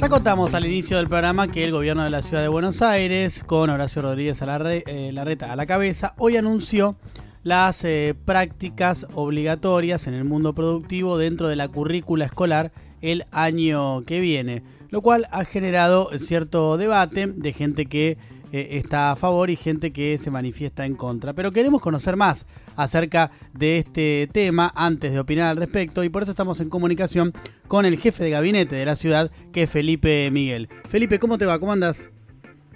Ya contamos al inicio del programa que el gobierno de la ciudad de Buenos Aires, con Horacio Rodríguez eh, Larreta a la cabeza, hoy anunció las eh, prácticas obligatorias en el mundo productivo dentro de la currícula escolar el año que viene, lo cual ha generado cierto debate de gente que eh, está a favor y gente que se manifiesta en contra. Pero queremos conocer más acerca de este tema antes de opinar al respecto y por eso estamos en comunicación con el jefe de gabinete de la ciudad, que es Felipe Miguel. Felipe, ¿cómo te va? ¿Cómo andas?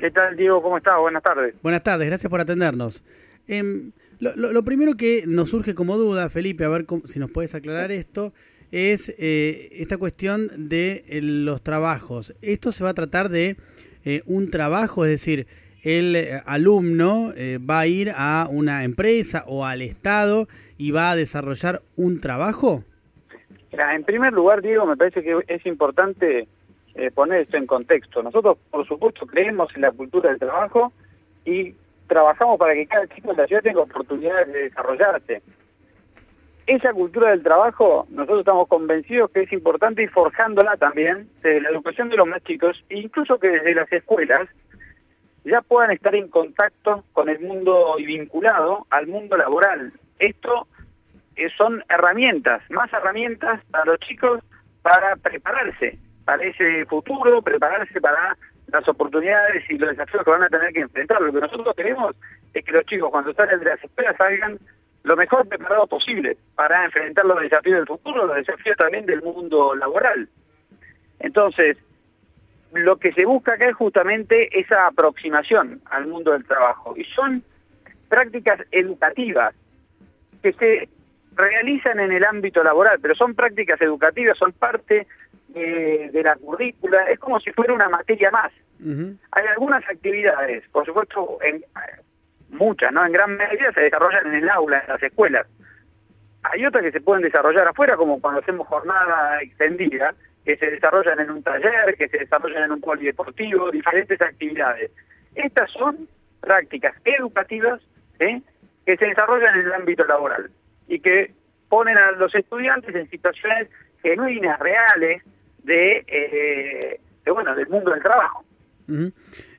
¿Qué tal, Diego? ¿Cómo estás? Buenas tardes. Buenas tardes, gracias por atendernos. Em, lo, primero que nos surge como duda, Felipe, a ver si nos puedes aclarar esto, es eh, esta cuestión de eh, los trabajos. Esto se va a tratar de un trabajo, es decir, el eh, alumno eh, va a ir a una empresa o al Estado y va a desarrollar un trabajo? en primer lugar, Diego, me parece que es importante poner esto en contexto. Nosotros, por supuesto, creemos en la cultura del trabajo y trabajamos para que cada chico de la ciudad tenga oportunidades de desarrollarse. Esa cultura del trabajo, nosotros estamos convencidos que es importante ir forjándola también desde la educación de los más chicos, incluso que desde las escuelas ya puedan estar en contacto con el mundo y vinculado al mundo laboral. Esto eh, son herramientas, más herramientas para los chicos para prepararse para ese futuro, prepararse para las oportunidades y los desafíos que van a tener que enfrentar. Lo que nosotros queremos es que los chicos cuando salen de las escuelas salgan lo mejor preparados posible para enfrentar los desafíos del futuro, los desafíos también del mundo laboral. Entonces, lo que se busca acá es justamente esa aproximación al mundo del trabajo. Y son prácticas educativas que se realizan en el ámbito laboral, pero son prácticas educativas, son parte de, la currícula, es como si fuera una materia más. Hay algunas actividades, por supuesto, en muchas, ¿no? En gran medida se desarrollan en el aula, en las escuelas. Hay otras que se pueden desarrollar afuera, como cuando hacemos jornada extendida, que se desarrollan en un taller, que se desarrollan en un polideportivo, diferentes actividades. Estas son prácticas educativas que se desarrollan en el ámbito laboral y que ponen a los estudiantes en situaciones genuinas, reales, de, eh, bueno, del mundo del trabajo.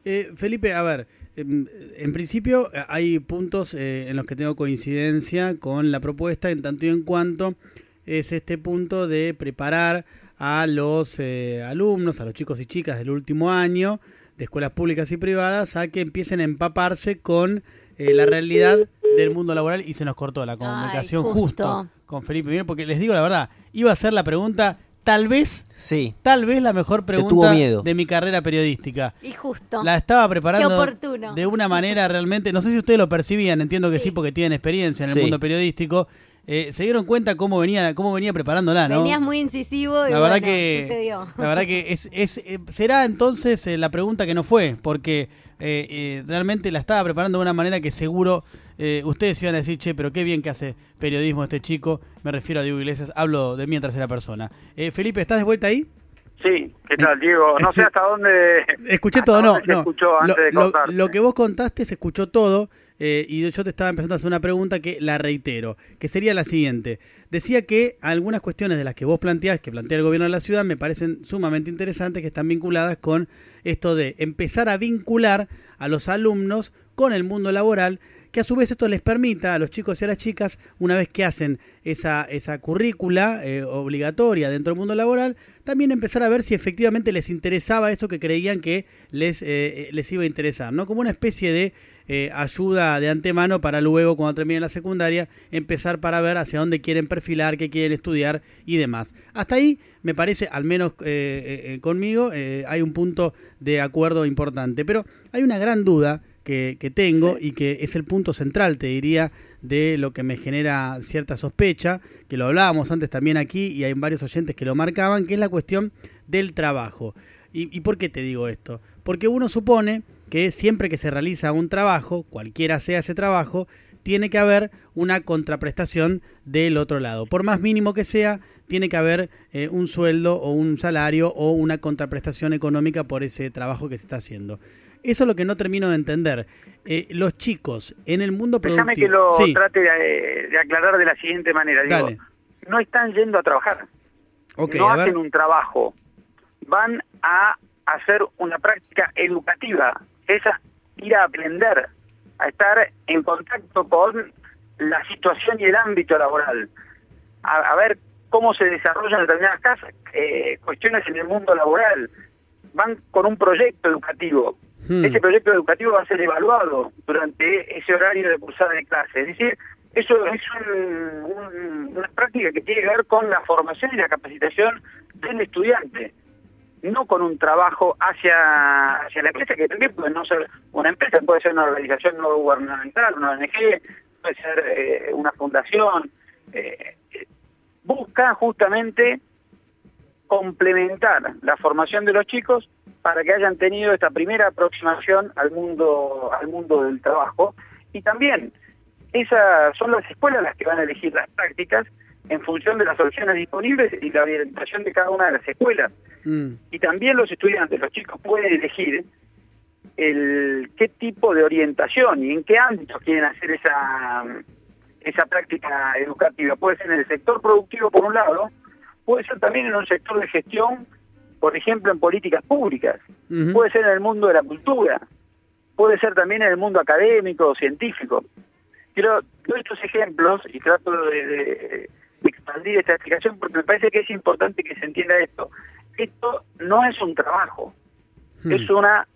Eh, Felipe, a ver, en, principio hay puntos eh, en los que tengo coincidencia con la propuesta en tanto y en cuanto es este punto de preparar a los eh, alumnos, a los chicos y chicas del último año de escuelas públicas y privadas a que empiecen a empaparse con eh, la realidad del mundo laboral y se nos cortó la comunicación justo. con Felipe porque les digo la verdad, iba a ser la pregunta tal vez, sí. tal vez la mejor pregunta de mi carrera periodística. Y justo. La estaba preparando de una manera realmente, no sé si ustedes lo percibían, entiendo que sí, porque tienen experiencia en el mundo periodístico, eh, se dieron cuenta cómo venía, cómo venía preparándola, ¿no? Venías muy incisivo y la verdad que, sucedió. La verdad que es, es eh, será entonces eh, la pregunta que no fue, porque realmente la estaba preparando de una manera que seguro ustedes iban a decir, che, pero qué bien que hace periodismo este chico. Me refiero a Diego Iglesias, hablo de mí en tercera persona. Felipe, ¿estás de vuelta ahí? Sí, ¿qué tal, Diego? No sé hasta dónde. Escuché todo, no, no. Lo, lo, que vos contaste se escuchó todo. Eh, y yo te estaba empezando a hacer una pregunta que la reitero, que sería la siguiente. Decía que algunas cuestiones de las que vos planteás, que plantea el gobierno de la ciudad, me parecen sumamente interesantes, que están vinculadas con esto de empezar a vincular a los alumnos con el mundo laboral que a su vez esto les permita a los chicos y a las chicas, una vez que hacen esa, esa currícula eh, obligatoria dentro del mundo laboral, también empezar a ver si efectivamente les interesaba eso que creían que les, eh, les iba a interesar, ¿no? Como una especie de eh, ayuda de antemano para luego, cuando terminen la secundaria, empezar para ver hacia dónde quieren perfilar, qué quieren estudiar y demás. Hasta ahí, me parece, al menos conmigo, hay un punto de acuerdo importante. Pero hay una gran duda que, tengo y que es el punto central, te diría, de lo que me genera cierta sospecha, que lo hablábamos antes también aquí y hay varios oyentes que lo marcaban, que es la cuestión del trabajo. ¿Y, y por qué te digo esto? Porque uno supone que siempre que se realiza un trabajo, cualquiera sea ese trabajo, tiene que haber una contraprestación del otro lado. Por más mínimo que sea, tiene que haber eh, un sueldo o un salario o una contraprestación económica por ese trabajo que se está haciendo. Eso es lo que no termino de entender. Eh, los chicos en el mundo productivo... Déjame que lo trate de, aclarar de la siguiente manera. Digo, no están yendo a trabajar. no hacen un trabajo. Van a hacer una práctica educativa, es ir a aprender, a estar en contacto con la situación y el ámbito laboral, a, ver cómo se desarrollan determinadas casas, eh, cuestiones en el mundo laboral, van con un proyecto educativo. Hmm. Ese proyecto educativo va a ser evaluado durante ese horario de cursada de clase. Es decir, eso es una práctica que tiene que ver con la formación y la capacitación del estudiante, no con un trabajo hacia, hacia la empresa, que también puede no ser una empresa, puede ser una organización no gubernamental, una ONG, puede ser eh, una fundación. Eh, busca justamente complementar la formación de los chicos para que hayan tenido esta primera aproximación al mundo al mundo del trabajo y también esas son las escuelas las que van a elegir las prácticas en función de las opciones disponibles y la orientación de cada una de las escuelas. Mm. Y también los estudiantes, los chicos pueden elegir el qué tipo de orientación y en qué ámbito quieren hacer esa esa práctica educativa. Puede ser en el sector productivo por un lado, puede ser también en un sector de gestión, por ejemplo en políticas públicas, puede ser en el mundo de la cultura, puede ser también en el mundo académico o científico. Quiero doy estos ejemplos y trato de, expandir esta explicación porque me parece que es importante que se entienda esto. Esto no es un trabajo, hmm. es una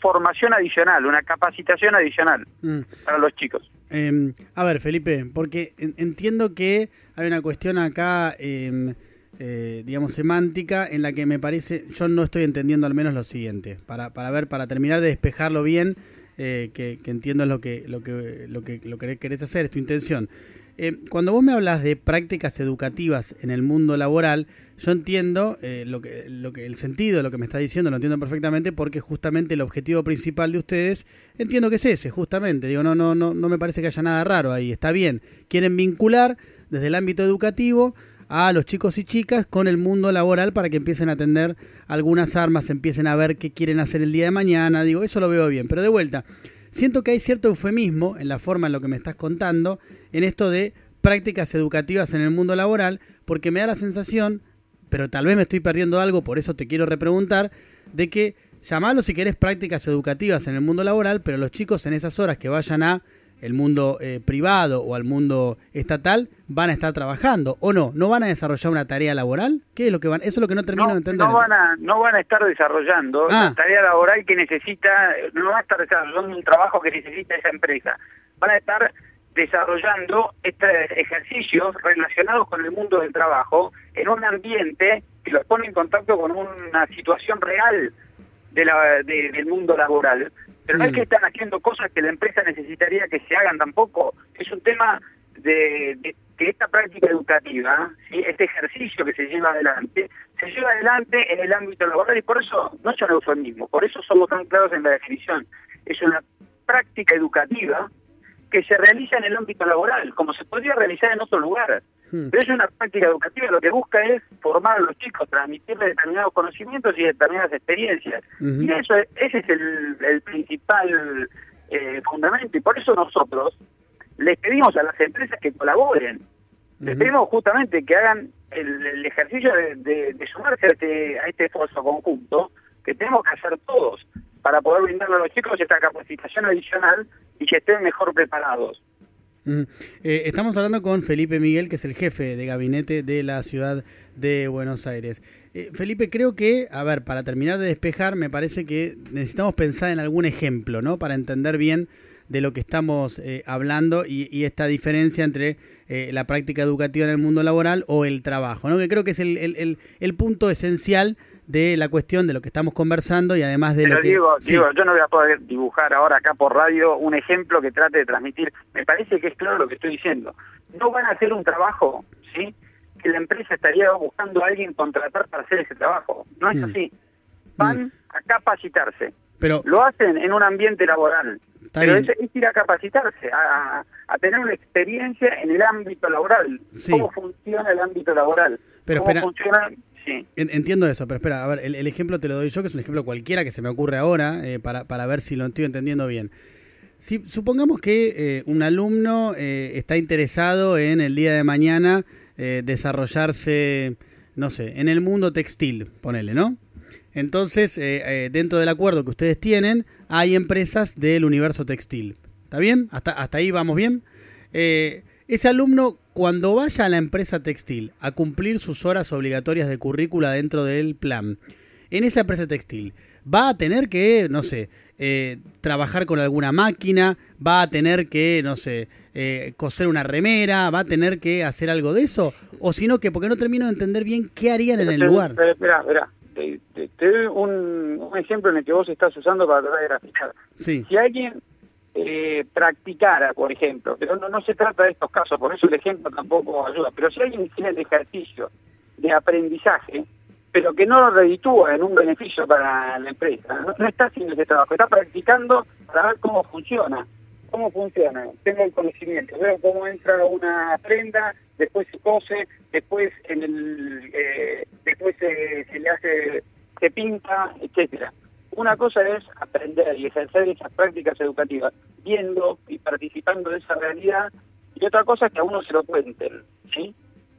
formación adicional, una capacitación adicional hmm. para los chicos. Em, a ver, Felipe, porque entiendo que hay una cuestión acá, em, eh, digamos, semántica, en la que me parece, yo no estoy entendiendo al menos lo siguiente, para, para ver, para terminar de despejarlo bien eh, que, entiendo lo que, lo que, lo que, lo que querés hacer, es tu intención. Eh, cuando vos me hablas de prácticas educativas en el mundo laboral, yo entiendo lo que, lo que, el sentido de lo que me está diciendo, lo entiendo perfectamente, porque justamente el objetivo principal de ustedes, entiendo que es ese, justamente. Digo, no, no, no, no me parece que haya nada raro ahí, está bien. Quieren vincular desde el ámbito educativo a los chicos y chicas con el mundo laboral para que empiecen a atender algunas armas, empiecen a ver qué quieren hacer el día de mañana. Digo, eso lo veo bien. Pero de vuelta, siento que hay cierto eufemismo en la forma en lo que me estás contando, en esto de prácticas educativas en el mundo laboral, porque me da la sensación, pero tal vez me estoy perdiendo algo, por eso te quiero repreguntar, de que llamalo si querés prácticas educativas en el mundo laboral, pero los chicos en esas horas que vayan a el mundo eh, privado o al mundo estatal van a estar trabajando o no no van a desarrollar una tarea laboral qué es lo que van eso es lo que no termino de entender. no van a no van a estar desarrollando ah. la tarea laboral que necesita no van a estar desarrollando un trabajo que necesita esa empresa. Van a estar desarrollando estos ejercicios relacionados con el mundo del trabajo en un ambiente que los pone en contacto con una situación real de la, del mundo laboral pero no es que mm. están haciendo cosas que la empresa necesitaría que se hagan tampoco. Es un tema de, que esta práctica educativa, este ejercicio que se lleva adelante, se lleva adelante en el ámbito laboral y por eso no es un eufemismo, por eso somos tan claros en la definición. Es una práctica educativa que se realiza en el ámbito laboral, como se podría realizar en otro lugar. Hmm. Pero es una práctica educativa, lo que busca es formar a los chicos, transmitirles determinados conocimientos y determinadas experiencias. Y eso ese es el, principal eh, fundamento, y por eso nosotros les pedimos a las empresas que colaboren. Les pedimos justamente que hagan el, ejercicio de, sumarse a este, a este esfuerzo conjunto que tenemos que hacer todos para poder brindarle a los chicos esta capacitación adicional y que estén mejor preparados. Mm. Eh, estamos hablando con Felipe Miguel, que es el jefe de gabinete de la ciudad de Buenos Aires. Eh, Felipe, creo que, a ver, para terminar de despejar, me parece que necesitamos pensar en algún ejemplo, ¿no? Para entender bien de lo que estamos eh, hablando y, esta diferencia entre la práctica educativa en el mundo laboral o el trabajo, ¿no? Que creo que es el, el, el punto esencial de la cuestión de lo que estamos conversando y además de lo que... Digo, digo, yo no voy a poder dibujar ahora acá por radio un ejemplo que trate de transmitir. Me parece que es claro lo que estoy diciendo. No van a hacer un trabajo, ¿sí? Que la empresa estaría buscando a alguien contratar para hacer ese trabajo. No es mm. así. Van mm. a capacitarse. Pero lo hacen en un ambiente laboral. Pero es, ir a capacitarse, a, a, tener una experiencia en el ámbito laboral. Cómo funciona el ámbito laboral. Pero cómo funciona Entiendo eso, pero espera, a ver, el, ejemplo te lo doy yo, que es un ejemplo cualquiera que se me ocurre ahora, eh, para, para ver si lo estoy entendiendo bien. Si supongamos que eh, un alumno eh, está interesado en el día de mañana desarrollarse, no sé, en el mundo textil, ponele, ¿no? Entonces, eh, eh, dentro del acuerdo que ustedes tienen, hay empresas del universo textil. ¿Está bien? ¿Hasta, hasta ahí vamos bien? Eh, ese alumno, cuando vaya a la empresa textil a cumplir sus horas obligatorias de currícula dentro del plan, en esa empresa textil, va a tener que, no sé, trabajar con alguna máquina, va a tener que, no sé, coser una remera, va a tener que hacer algo de eso, o si no, que porque no termino de entender bien qué harían en el lugar. Espera, espera. Te, doy un, ejemplo en el que vos estás usando para tratar de graficar. Si alguien eh, practicara, por ejemplo, pero no, no se trata de estos casos, por eso el ejemplo tampoco ayuda, pero si alguien tiene el ejercicio de aprendizaje, pero que no lo reditúa en un beneficio para la empresa, no, está haciendo ese trabajo, está practicando para ver cómo funciona. ¿Cómo funciona? Tengo el conocimiento, veo cómo entra una prenda, después se cose, después en el eh, después se, se le hace se pinta, etcétera. Una cosa es aprender y ejercer esas prácticas educativas, viendo y participando de esa realidad, y otra cosa es que a uno se lo cuenten, ¿sí?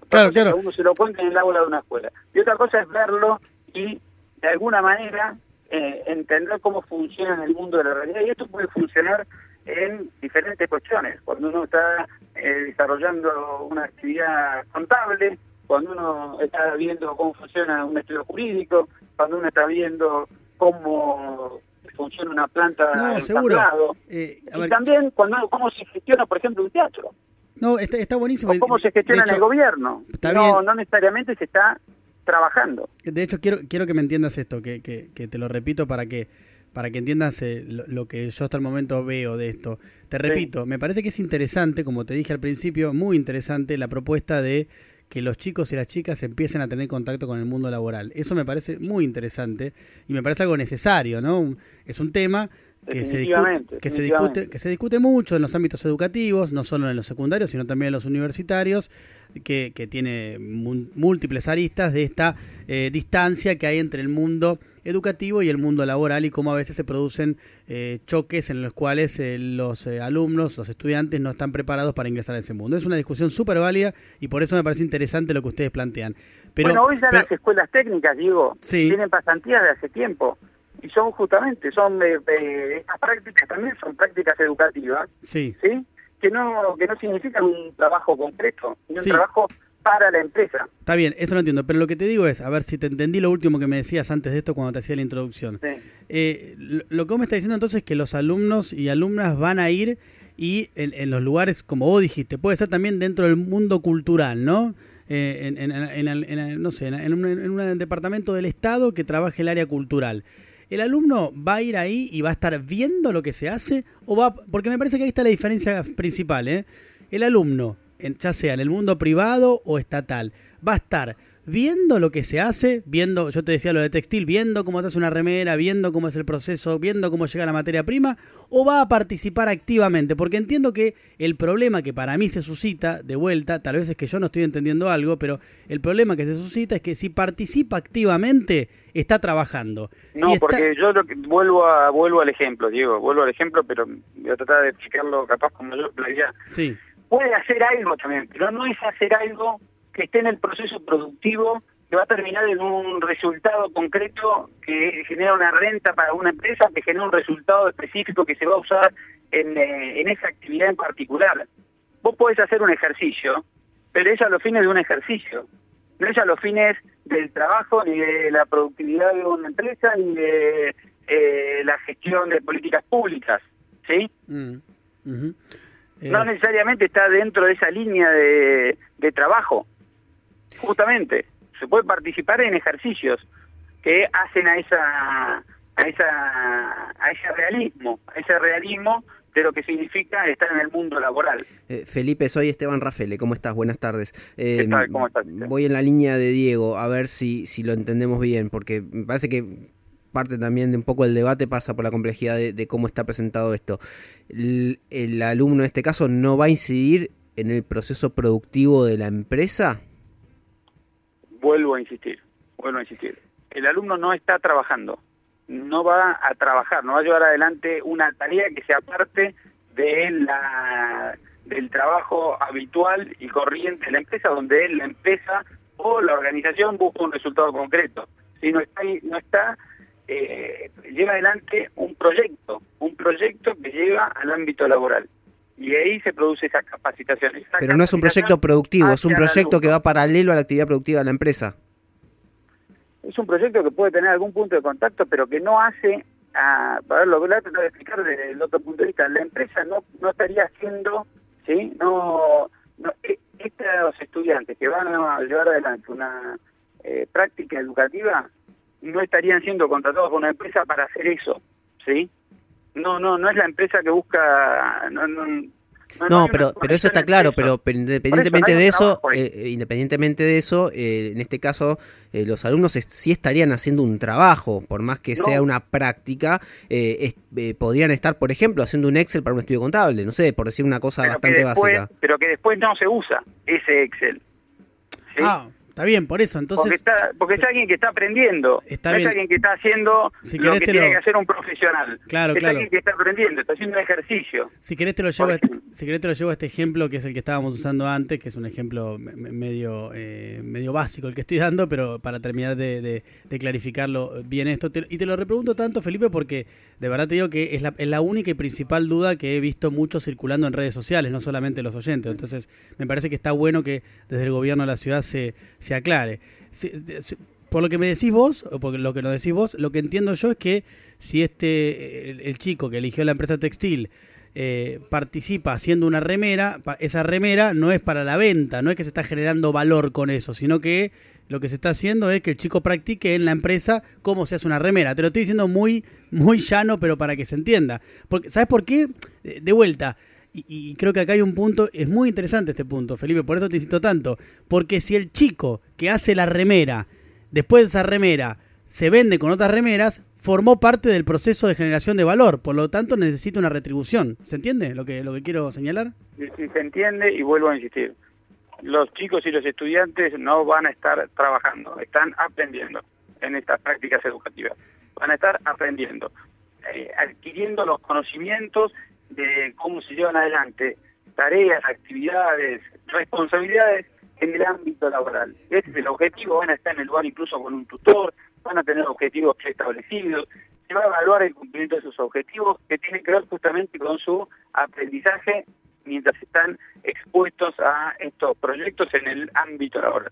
claro, claro. Que a uno se lo cuenten en el aula de una escuela. Y otra cosa es verlo y, de alguna manera, eh, entender cómo funciona en el mundo de la realidad. Y esto puede funcionar en diferentes cuestiones. Cuando uno está eh, desarrollando una actividad contable, cuando uno está viendo cómo funciona un estudio jurídico, cuando uno está viendo cómo funciona una planta no, seguro. Eh, y también cuando cómo se gestiona, por ejemplo, un teatro. No, está, está buenísimo. O cómo se gestiona en el gobierno. no, no necesariamente se está trabajando. De hecho, quiero quiero que me entiendas esto, que, que, que te lo repito para que para que entiendas eh, lo, que yo hasta el momento veo de esto. Te repito, me parece que es interesante, como te dije al principio, muy interesante la propuesta de que los chicos y las chicas empiecen a tener contacto con el mundo laboral. Eso me parece muy interesante y me parece algo necesario, ¿no? Es un tema que se, discute, que, se discute, que se discute mucho en los ámbitos educativos, no solo en los secundarios, sino también en los universitarios, que, que tiene múltiples aristas de esta eh, distancia que hay entre el mundo educativo y el mundo laboral y cómo a veces se producen eh, choques en los cuales eh, los alumnos, los estudiantes no están preparados para ingresar a ese mundo. Es una discusión súper válida y por eso me parece interesante lo que ustedes plantean. Pero, bueno, hoy ya las escuelas técnicas, digo, tienen pasantías de hace tiempo y son justamente, son estas prácticas también son prácticas educativas, sí. ¿sí? Que no, que no significan un trabajo concreto, sino un trabajo para la empresa. Está bien, eso lo entiendo, pero lo que te digo es, a ver si te entendí lo último que me decías antes de esto cuando te hacía la introducción. Eh, lo, que vos me estás diciendo entonces es que los alumnos y alumnas van a ir y en, los lugares, como vos dijiste, puede ser también dentro del mundo cultural, ¿no? Eh, en, en, no sé, en un departamento del Estado que trabaje el área cultural ¿El alumno va a ir ahí y va a estar viendo lo que se hace? o va Porque me parece que ahí está la diferencia principal. ¿eh? El alumno, ya sea en el mundo privado o estatal, va a estar viendo lo que se hace, viendo, yo te decía lo de textil, viendo cómo se hace una remera, viendo cómo es el proceso, viendo cómo llega la materia prima, o va a participar activamente, porque entiendo que el problema que para mí se suscita, de vuelta, tal vez es que yo no estoy entendiendo algo, pero el problema que se suscita es que si participa activamente, está trabajando. No, porque yo lo que, vuelvo a vuelvo al ejemplo, Diego, vuelvo al ejemplo, pero voy a tratar de explicarlo capaz como yo lo Sí. Puede hacer algo también, pero no es hacer algo que esté en el proceso productivo que va a terminar en un resultado concreto que genera una renta para una empresa, que genera un resultado específico que se va a usar en, eh, en esa actividad en particular. Vos podés hacer un ejercicio, pero es a los fines de un ejercicio, no es a los fines del trabajo, ni de la productividad de una empresa, ni de eh, la gestión de políticas públicas, ¿sí? Mm, no necesariamente está dentro de esa línea de, de trabajo. Justamente, se puede participar en ejercicios que hacen a esa a esa a ese realismo, a ese realismo de lo que significa estar en el mundo laboral. Eh, Felipe, soy Esteban Rafele, ¿cómo estás? Buenas tardes. Eh, ¿Cómo estás? Voy en la línea de Diego, a ver si, si lo entendemos bien, porque me parece que parte también de un poco el debate pasa por la complejidad de, cómo está presentado esto. El, el, alumno en este caso no va a incidir en el proceso productivo de la empresa vuelvo a insistir, vuelvo a insistir. El alumno no está trabajando, no va a trabajar, no va a llevar adelante una tarea que sea parte de la del trabajo habitual y corriente de la empresa, donde la empresa o la organización busca un resultado concreto, si no está, no está eh, lleva adelante un proyecto, un proyecto que lleva al ámbito laboral. Y ahí se produce esa capacitación. Pero no es un proyecto productivo, es un proyecto que va paralelo a la actividad productiva de la empresa. Es un proyecto que puede tener algún punto de contacto, pero que no hace, a, para lo voy a tratar de explicar desde el otro punto de vista, la empresa no, no estaría haciendo, ¿sí? No, no e, estos estudiantes que van a llevar adelante una eh, práctica educativa no estarían siendo contratados por una empresa para hacer eso, ¿sí? No, no, no es la empresa que busca... No, no, pero, pero eso está claro, pero, independientemente de eso, eh, independientemente de eso, eh, en este caso eh, los alumnos sí estarían haciendo un trabajo, por más que sea una práctica, podrían estar, por ejemplo, haciendo un Excel para un estudio contable, no sé, por decir una cosa bastante básica. Pero que después no se usa ese Excel. Ah, Está bien, por eso, entonces... Porque, está, porque es alguien que está aprendiendo, está es alguien que está haciendo lo que tiene que hacer un profesional. Claro, es alguien que está aprendiendo, está haciendo un ejercicio. Si querés te lo llevo, a, si querés te lo llevo a este ejemplo que es el que estábamos usando antes, que es un ejemplo medio eh, medio básico el que estoy dando, pero para terminar de, clarificarlo bien esto. y te lo repregunto tanto, Felipe, porque de verdad te digo que es la, es la única y principal duda que he visto mucho circulando en redes sociales, no solamente los oyentes. Entonces me parece que está bueno que desde el gobierno de la ciudad se se aclare. por lo que me decís vos, o por lo que nos decís vos, lo que entiendo yo es que si este el, chico que eligió la empresa textil eh, participa haciendo una remera, esa remera no es para la venta, no es que se está generando valor con eso, sino que lo que se está haciendo es que el chico practique en la empresa cómo se hace una remera. Te lo estoy diciendo muy, muy llano, pero para que se entienda. Porque, ¿Sabes por qué? De vuelta, y, creo que acá hay un punto, es muy interesante este punto, Felipe, por eso te insisto tanto, porque si el chico que hace la remera, después de esa remera, se vende con otras remeras, formó parte del proceso de generación de valor, por lo tanto necesita una retribución. ¿Se entiende lo que, lo que quiero señalar? Sí, se entiende y vuelvo a insistir. Los chicos y los estudiantes no van a estar trabajando, están aprendiendo en estas prácticas educativas. Van a estar aprendiendo, eh, adquiriendo los conocimientos de cómo se llevan adelante tareas, actividades, responsabilidades en el ámbito laboral. Ese es el objetivo, van a estar en el lugar incluso con un tutor, van a tener objetivos preestablecidos, se va a evaluar el cumplimiento de esos objetivos que tienen que ver justamente con su aprendizaje mientras están expuestos a estos proyectos en el ámbito laboral.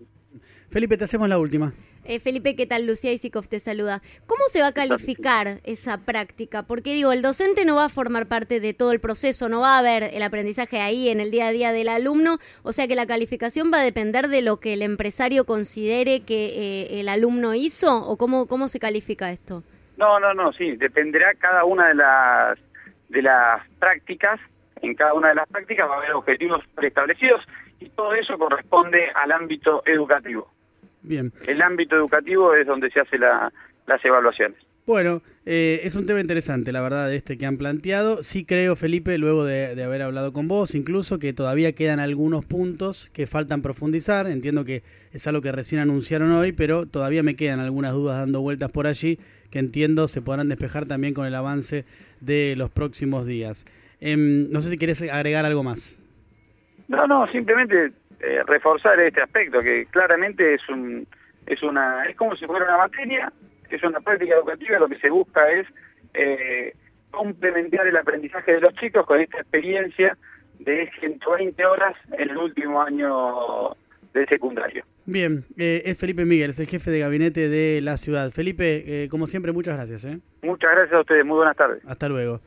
Felipe, te hacemos la última. Eh, Felipe, ¿qué tal? Lucía Isikov te saluda. ¿Cómo se va a calificar esa práctica? Porque digo, el docente no va a formar parte de todo el proceso, no va a haber el aprendizaje ahí en el día a día del alumno, o sea que la calificación va a depender de lo que el empresario considere que eh, el alumno hizo, o cómo, cómo se califica esto. No, no, no, sí, dependerá cada una de las, de las prácticas, en cada una de las prácticas va a haber objetivos preestablecidos y todo eso corresponde al ámbito educativo. Bien. El ámbito educativo es donde se hace las evaluaciones. Bueno, eh, es un tema interesante, la verdad, este que han planteado. Sí creo, Felipe, luego de, haber hablado con vos, incluso que todavía quedan algunos puntos que faltan profundizar. Entiendo que es algo que recién anunciaron hoy, pero todavía me quedan algunas dudas dando vueltas por allí que entiendo se podrán despejar también con el avance de los próximos días. Em, no sé si querés agregar algo más. No, no, simplemente eh, reforzar este aspecto, que claramente es un es una es como si fuera una materia, es una práctica educativa, lo que se busca es eh, complementar el aprendizaje de los chicos con esta experiencia de 120 horas en el último año del secundario. Bien, eh, es Felipe Miguel, es el jefe de gabinete de la ciudad. Felipe, como siempre, muchas gracias. Muchas gracias a ustedes, muy buenas tardes. Hasta luego.